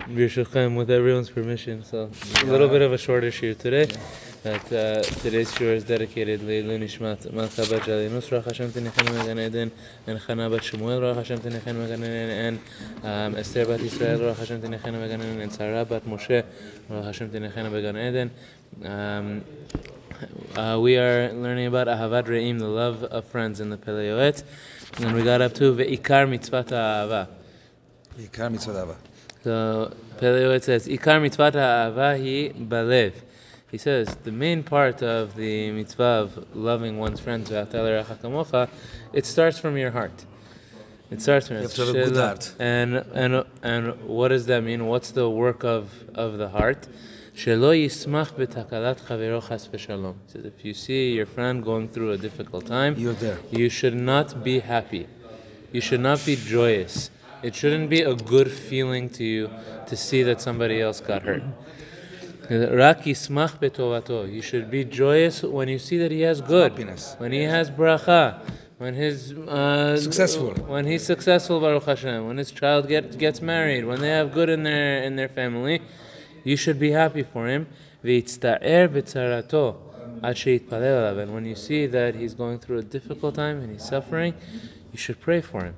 With everyone's permission. So a little bit of a shorter shir today, but uh, today's shir is dedicated to Nishmat Malcha Bat Jalinus Rach Hashem Tinechen Megan Eden and Chana Bat Shemuel Rach Hashem Tinechen Megan Eden and um, Esther Bat Israel Rach Hashem Tinechen Megan Eden and Sarah Bat Moshe Rach Hashem Tinechen Megan Eden. Um, uh, we are learning about Ahavat Re'im, the love of friends in the Pele Yoetz, and we got up to Ve'ikar Mitzvata Ahava. Ve'ikar Mitzvata Ahava. So Pele Yoetz says, Ikar mitzvah ha'ava hi balev. He says the main part of the mitzvah of loving one's friends, "V'atal l'reacha kamocha," it starts from your heart. It starts from You have to have a good heart. And and and what does that mean? What's the work of of the heart? Shelo yismach b'takalat chavero chas v'shalom. Says if you see your friend going through a difficult time, You're there. you should not be happy. You should not be joyous. It shouldn't be a good feeling to you to see that somebody else got hurt. Rak yismach betovato. You should be joyous when you see that he has good, Happiness. when he has bracha, when his uh, Successful. when he's successful, Baruch Hashem, when his child get, gets married, when they have good in their in their family, you should be happy for him. V'itzta'er b'tzarato ad she'yitpalel. And when you see that he's going through a difficult time and he's suffering, you should pray for him.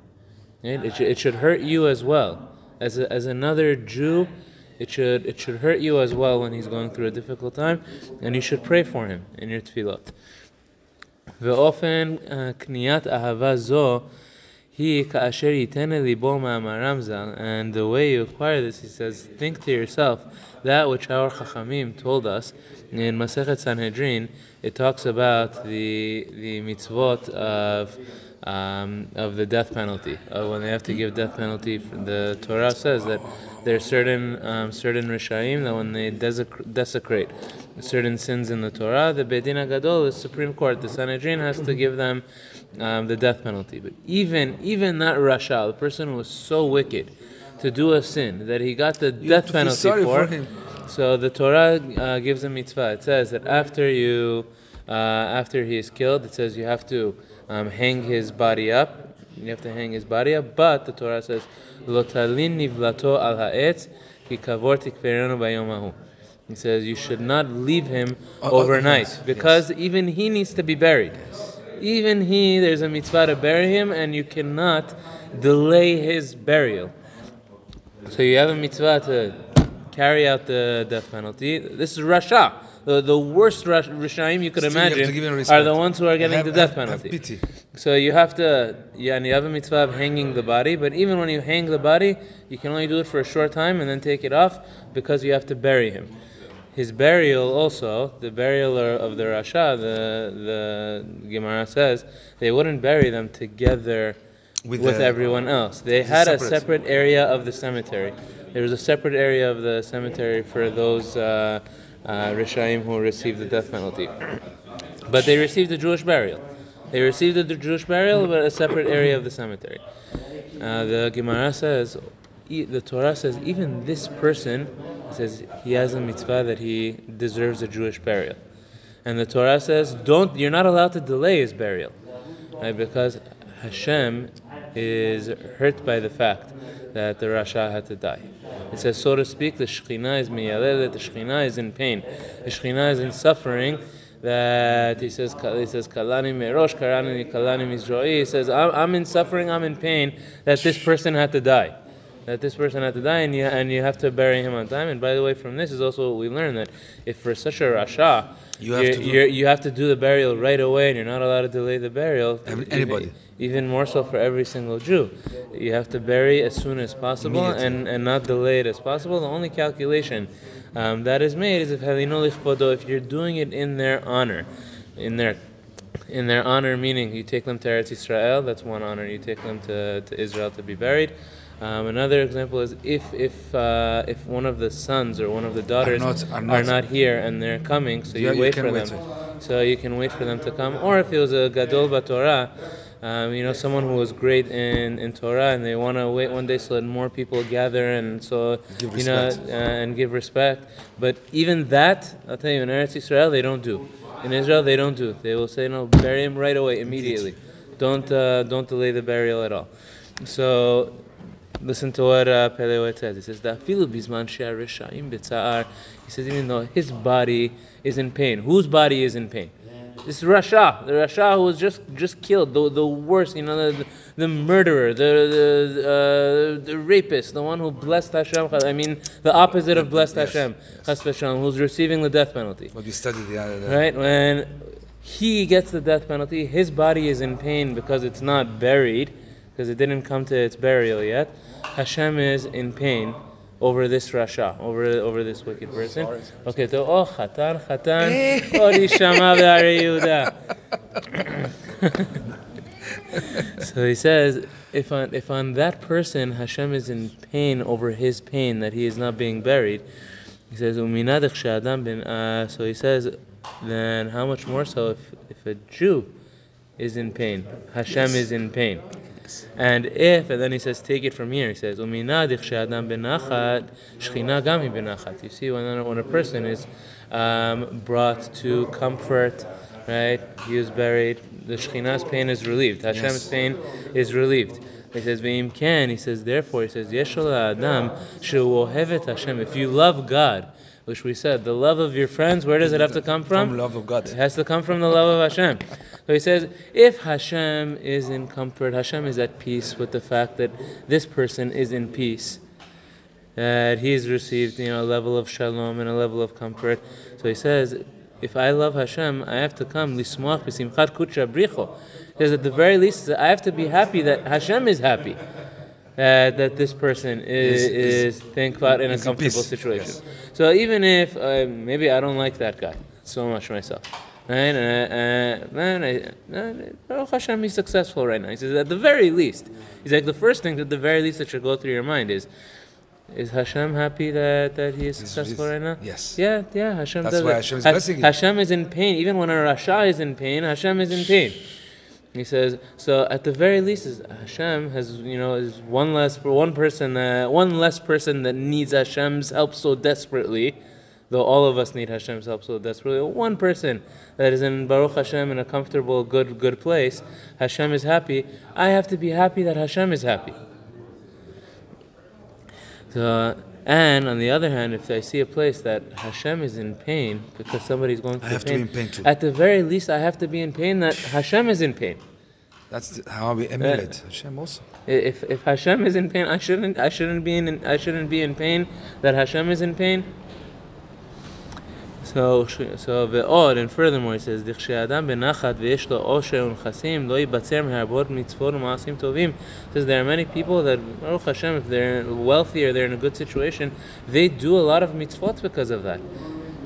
Right? It, should, it should hurt you as well. As, a, as another Jew, it should, it should hurt you as well when he's going through a difficult time, and you should pray for him in your tefillot. ואופן אה, קניית אהבה זו היא כאשר ייתן לליבו מאמרם ז"ל, and the way you acquire this, he says, think to yourself, that which our Chachamim told us in Masechet Sanhedrin, it talks about the, the mitzvot of um, of the death penalty. Uh, when they have to give death penalty, the Torah says that there are certain um, certain rishaim that when they desec- desecrate certain sins in the Torah, the Beit Din Gadol, the Supreme Court, the Sanhedrin has to give them um, the death penalty. But even even that rasha, the person who was so wicked to do a sin that he got the have death penalty for. for him. So the Torah uh, gives a mitzvah. It says that after you, uh, after he is killed, it says you have to um, hang his body up. You have to hang his body up. But the Torah says, "Lo talin nivlato al ha'etz ki kavor tikverenu bayom. He says you should not leave him Oh, oh, overnight yes, because even he needs to be buried. Even he, there's a mitzvah to bury him, and you cannot delay his burial. So you have a mitzvah to carry out the death penalty. This is Rasha. The, the worst Rash- Rishaim you could Still you imagine him are the ones who are getting Have- the death have- penalty. pity. So you have to, yeah, and you have a mitzvah of hanging the body, but even when you hang the body, you can only do it for a short time and then take it off because you have to bury him. His burial also, the burial of the Rasha, the, the Gemara says, they wouldn't bury them together with, With the- everyone else. They had a separate. separate area of the cemetery. There was a separate area of the cemetery for those uh, uh, Rishaim who received the death penalty. But they received a Jewish burial. They received a Jewish burial, but a separate area of the cemetery. Uh, the Gemara says, the Torah says, even this person says he has a mitzvah that he deserves a Jewish burial. And the Torah says, don't, you're not allowed to delay his burial. Right? Because Hashem is hurt by the fact that the Rasha had to die. It says, so to speak, the Shekhinah is miyalelet, the Shekhinah is in pain. The Shekhinah is in suffering that he says, he says, Kalani merosh, karani kalani mizroi. He says, I'm, I'm in suffering, I'm in pain that this person had to die. That this person had to die and you, and you have to bury him on time. And by the way, from this is also what we learn that if for such a Rasha, You have you're- to do- you have to do the burial right away and you're not allowed to delay the burial. Every- anybody. Even more so for every single Jew. You have to bury as soon as possible and, and not delay it as possible. The only calculation um, that is made is if if you're doing it in their honor, in their in their honor, meaning you take them to Eretz Israel, that's one honor. You take them to, to Israel to be buried. Um, another example is if if uh, if one of the sons or one of the daughters not- are are not- not, here and they're coming, so Yeah, you you wait can for wait. them. So you can wait for them to come. Or if it was a gadol b'Torah, um, you know, someone who was great in, in Torah, and they want to wait one day so that more people gather and so Give you know uh, and give respect. But even that, I'll tell you, in Eretz Israel, they don't do. In Israel, they don't do. They will say, no, bury him right away, immediately. Don't uh, don't delay the burial at all. So Listen to what uh, Pele Yoetz says. He says, "Da'afilu bizman she'arishayim b'tza'ar." He says, even though his body is in pain, whose body is in pain? This is Rasha, the Rasha who was just just killed, the, the worst, you know, the, the murderer, the the, uh, the rapist, the one who blessed Hashem. I mean, the opposite of blessed Yes, Hashem, yes. Chas who's receiving the death penalty. What we studied the other day. Right when he gets the death penalty, his body is in pain because it's not buried, because it didn't come to its burial yet. Hashem is in pain over this rasha, over over this wicked person. Okay, so oh chatan chatan, oh shama Yehuda. So he says, if on if on that person Hashem is in pain over his pain that he is not being buried, he says, "Uminadich she'adam ben." Uh, so he says, then how much more so if if a Jew is in pain, Hashem is in pain. And if, and then he says, take it from here. He says, "Uminadich she'adam benachat, shchina gam hi benachat." You see, when when a person is um, brought to comfort, right? He is buried. The Shekhinah's pain is relieved. Hashem's Yes. pain is relieved. He says, "Ve'im ken." He says, therefore, he says, "Yeshol adam she'ohevet Hashem." If you love God, which we said, the love of your friends, where does it have to come from? From love of God. It has to come from the love of Hashem. So he says, if Hashem is in comfort, Hashem is at peace with the fact that this person is in peace, that he's received, you know, a level of shalom and a level of comfort. So he says, if I love Hashem, I have to come lismoach b'simchat kutra bricho. He says, at the very least, I have to be happy that Hashem is happy. Uh, that this person is, Is- is- think about in a comfortable peace, situation. yes. So even if uh, maybe I don't like that guy so much myself, right? Uh, uh, man, I, uh, Hashem, he's successful right now. He says at the very least, he's like the first thing that the very least that should go through your mind is, is Hashem happy that, that he is successful right now? yes. Yeah, yeah. Hashem That's does why it. Hashem is Ha- blessing. Hashem is in pain. Even when a Rasha is in pain, Hashem is in pain. He says, so at the very least, Hashem has you know is one less one person uh, one less person that needs Hashem's help so desperately, though all of us need Hashem's help so desperately. One person that is in Baruch Hashem in a comfortable, good good place, Hashem is happy. I have to be happy that Hashem is happy. So, and on the other hand, if I see a place that Hashem is in pain because somebody's going through have to pain, be in pain too. at the very least, I have to be in pain that Hashem is in pain. That's the, how we emulate Hashem also. If, if Hashem is in pain, I shouldn't I shouldn't be in I shouldn't be in pain that Hashem is in pain. So, so or and furthermore, it says, Dichshe'adam benachat ve'esh lo osher unchasim lo yibatzer meharabot mitzvot u'ma'asim tovim. says, there are many people that, oh Hashem, if they're wealthy or they're in a good situation, they do a lot of mitzvot because of that.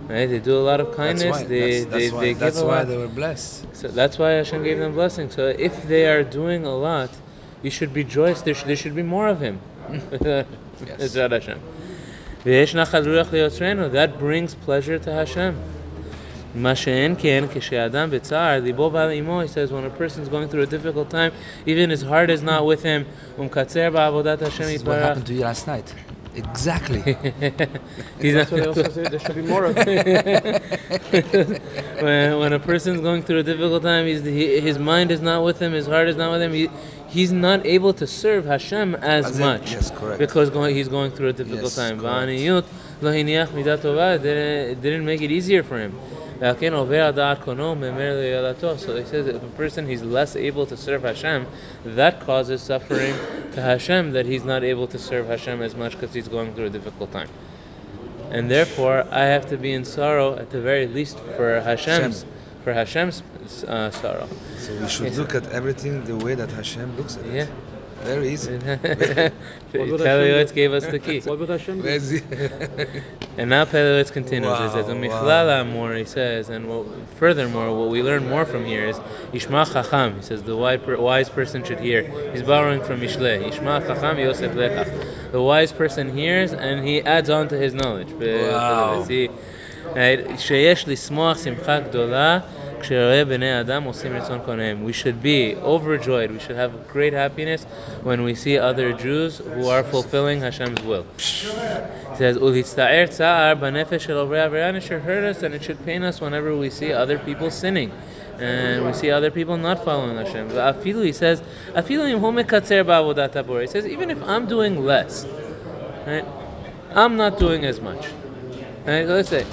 Right? They do a lot of kindness. That's why, they, that's, that's they, why, they a lot. they were blessed. So that's why Hashem gave them blessings. So if they are doing a lot, you should be joyous. There should, there should be more of him. yes. Hashem. That brings pleasure to Hashem. Ken. He says when a person's going through a difficult time, even his heart is not with him. This is what happened to you last night. Exactly. That's not, why they also say there should be more of it. when, when a person's going through a difficult time, he's, he, his mind is not with him, his heart is not with him. He, he's not able to serve Hashem as, As in- much yes, correct. because going, he's going through a difficult Yes, time. correct. Va'aniyut lo hiniach midat tova, it didn't make it easier for him. So he says if a person he's less able to serve Hashem, that causes suffering to Hashem that he's not able to serve Hashem as much because he's going through a difficult time. And therefore, I have to be in sorrow at the very least for Hashem's for Hashem's uh, sorrow. So we should look at everything the way that Hashem looks at yeah. it. Yeah. Very easy. Pele Yoetz gave us the key. What would Hashem do? Very easy. And now Pele Yoetz continues. he says, Wow, "Umichlal more." He says, and what, furthermore, what we learn more from here is Ishma Chacham. He says the wise, person should hear. He's borrowing from Mishle. Ishma Chacham Yosef Lekach. The wise person hears and he adds on to his knowledge. Wow. See, right? We should be overjoyed, we should have great happiness when we see other Jews who are fulfilling Hashem's will. He says, Ulitzta'er tsa'ar b'nefesh shel ovrei It should hurt us and it should pain us whenever we see other people sinning and we see other people not following Hashem. Afilu, he says, Afilu He says, even if I'm doing less, right, I'm not doing as much. Right, let's say,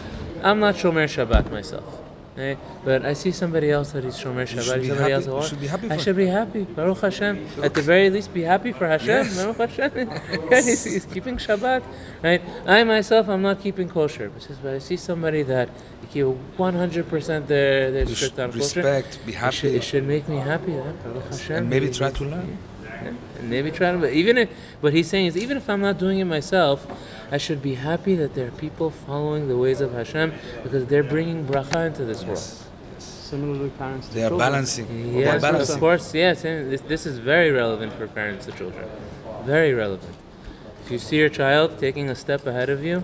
I'm not Shomer Shabbat myself. Right? But I see somebody else that is Shomer Shabbat. Somebody happy- else you should be happy I for should be happy. Baruch Hashem. At the very least, be happy for Hashem. Yes. Baruch Hashem. Yeah, he's, he's keeping Shabbat. Right? I myself, I'm not keeping kosher. But, I see somebody that keep 100% their, their strict on kosher. respect, be It should, happy, it should make me happy. Baruch Hashem. and maybe try to learn. and maybe try to, but even if, what he's saying is, even if I'm not doing it myself, I should be happy that there are people following the ways of Hashem because they're bringing bracha into this world. Similarly, parents to They are children. balancing. Yes, are of course, yes. And this, this is very relevant for parents to children. Very relevant. If you see your child taking a step ahead of you,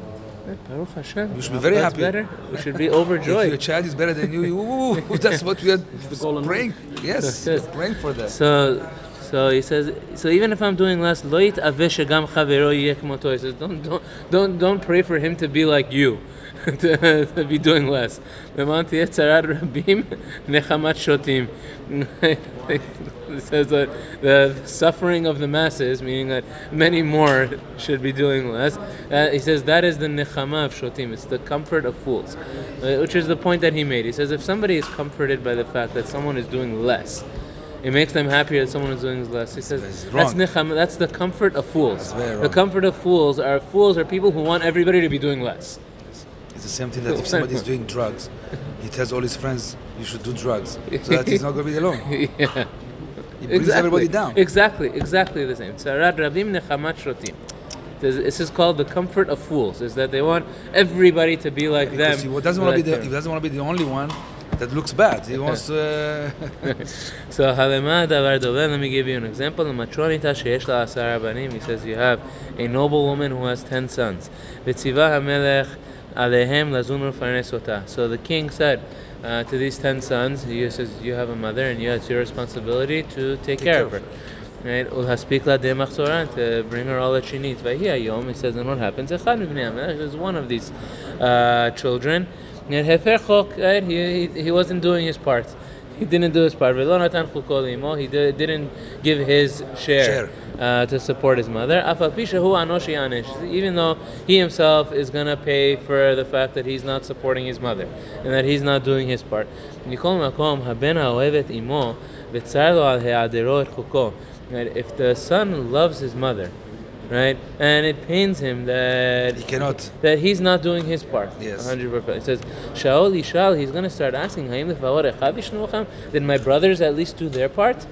eh, Baruch Hashem. You should be very that's happy. better. We should be overjoyed. If your child is better than you, you ooh, that's what we are golden praying. Yes, Yes. praying for that. So, so he says. So even if I'm doing less, lo yit'aveh shegam chavero. Says, don't, don't, don't, don't pray for him to be like you, to, to be doing less. Rabim. It says that the suffering of the masses, meaning that many more should be doing less. Uh, he says that is the nechama of shotim. It's the comfort of fools, uh, which is the point that he made. He says if somebody is comforted by the fact that someone is doing less, it makes them happier that someone is doing less. He says That's that's the comfort of fools. The comfort of fools are fools are people who want everybody to be doing less. It's the same thing that if somebody is doing drugs, he tells all his friends, you should do drugs, so that he's not going to be alone. yeah. He brings everybody down. Exactly, exactly the same. Tzarat rabim nechamat shotim. This is called the comfort of fools. Is that they want everybody to be like Because them. he doesn't want to like be the, them. he doesn't want to be the only one that looks bad. He wants to. Uh, So halema davar. Let me give you an example. Matronita sheyesh la asara banim. He says you have a noble woman who has ten sons. V'tziva hamelech alehem lazun ufarnesota. So the king said uh, to these ten sons, he says you have a mother and you, it's your responsibility to take, care, of her. Right? Ulhaspik la de machzoran to bring her all that she needs. Vahi hayom. He says, and what happens? Echad is one of these uh, children. Eh, he, he, he wasn't doing his part. He didn't do his part. He did, didn't give his share, share. Uh, to support his mother. Even though he himself is going to pay for the fact that he's not supporting his mother and that he's not doing his part. If the son loves his mother, right, and it pains him that he cannot. that he's not doing his part. Yes. 100%. It says, Shaol Yishal, he's going to start asking, "Haim lefavor echav yishnuchem?" Did my brothers at least do their part?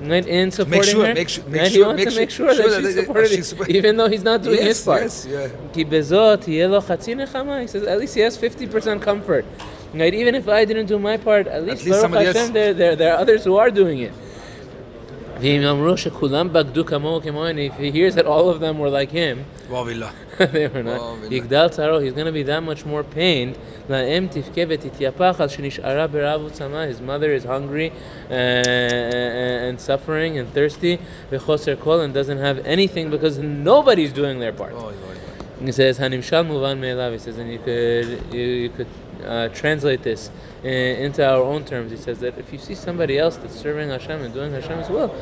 Right, in supporting sure- her? make su- make Right, he sure- wants make to make sure, sure that, that she they- supported she's it, support- even though he's not doing yes, his part. yes, yeah. Ki bezot yeh lo chatzi. He says, at least he has 50% comfort. Right, even if I didn't do my part, at least, least Baruch somebody Hashem, there, there, there are others who are doing it. If he hears that all of them were like him, they were not. He's going to be that much more pained. His mother is hungry uh, uh and suffering and thirsty. And doesn't have anything because nobody's doing their part. He says, Hanimshal Muvan Me'elav. He says, and you could, you, you could uh, translate this in, into our own terms. He says that if you see somebody else that's serving Hashem and doing Hashem's will,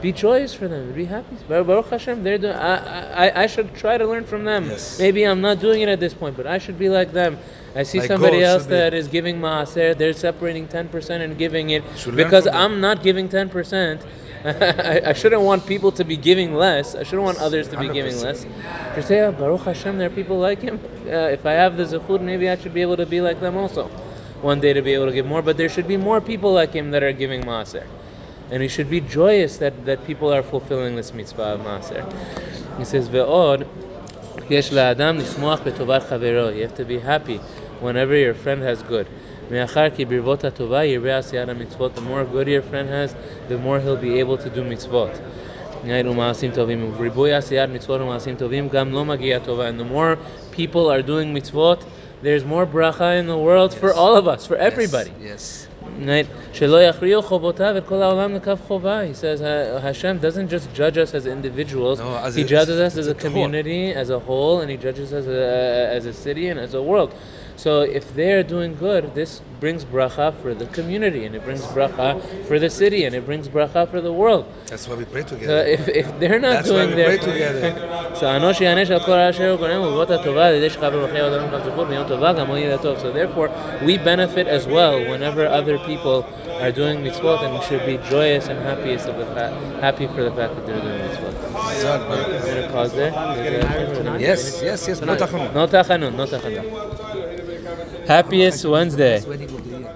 be joyous for them, be happy. Bar- Baruch Hashem, they're doing. I, I I should try to learn from them. Yes. Maybe I'm not doing it at this point, but I should be like them. I see Like somebody else that is giving maaser. They're separating ten percent and giving it because. I'm not giving ten percent. I, I, shouldn't want people to be giving less. I shouldn't want others to be 100%. giving less. Just say, oh, Baruch Hashem, there are people like him. Uh, if I have the zechut, maybe I should be able to be like them also. One day to be able to give more, but there should be more people like him that are giving maaser. And we should be joyous that, that people are fulfilling this mitzvah of maaser. He says, Ve'od, yesh la'adam nishmoach betovar chavero. You have to be happy whenever your friend has good. The more good your friend has, the more he'll be able to do mitzvot. And the more people are doing mitzvot, there's more bracha in the world yes. for all of us, for everybody. Yes. yes. He says Hashem doesn't just judge us as individuals, no, as He a, judges us as a community, as a whole, and He judges us as a, as a city and as a world. So if they're doing good, this brings bracha for the community, and it brings bracha for the city, and it brings bracha for the world. That's why we pray So together. if, if they're not That's why doing we their... pray together. so אנוש יענש על כל רע אשר הוא גורם ובבות הטובה על ידי שכב ברכי העולם וכף זכור ביום טובה גם הוא יהיה לטוב. So therefore we benefit as well whenever other people are doing mitzvot and we should be joyous and happiest of the fact, happy for the fact that they're doing mitzvot. Zad, I'm gonna pause there. Yes, yes, yes. No tachanun. No tachanun, no tachanun. Happiest Wednesday.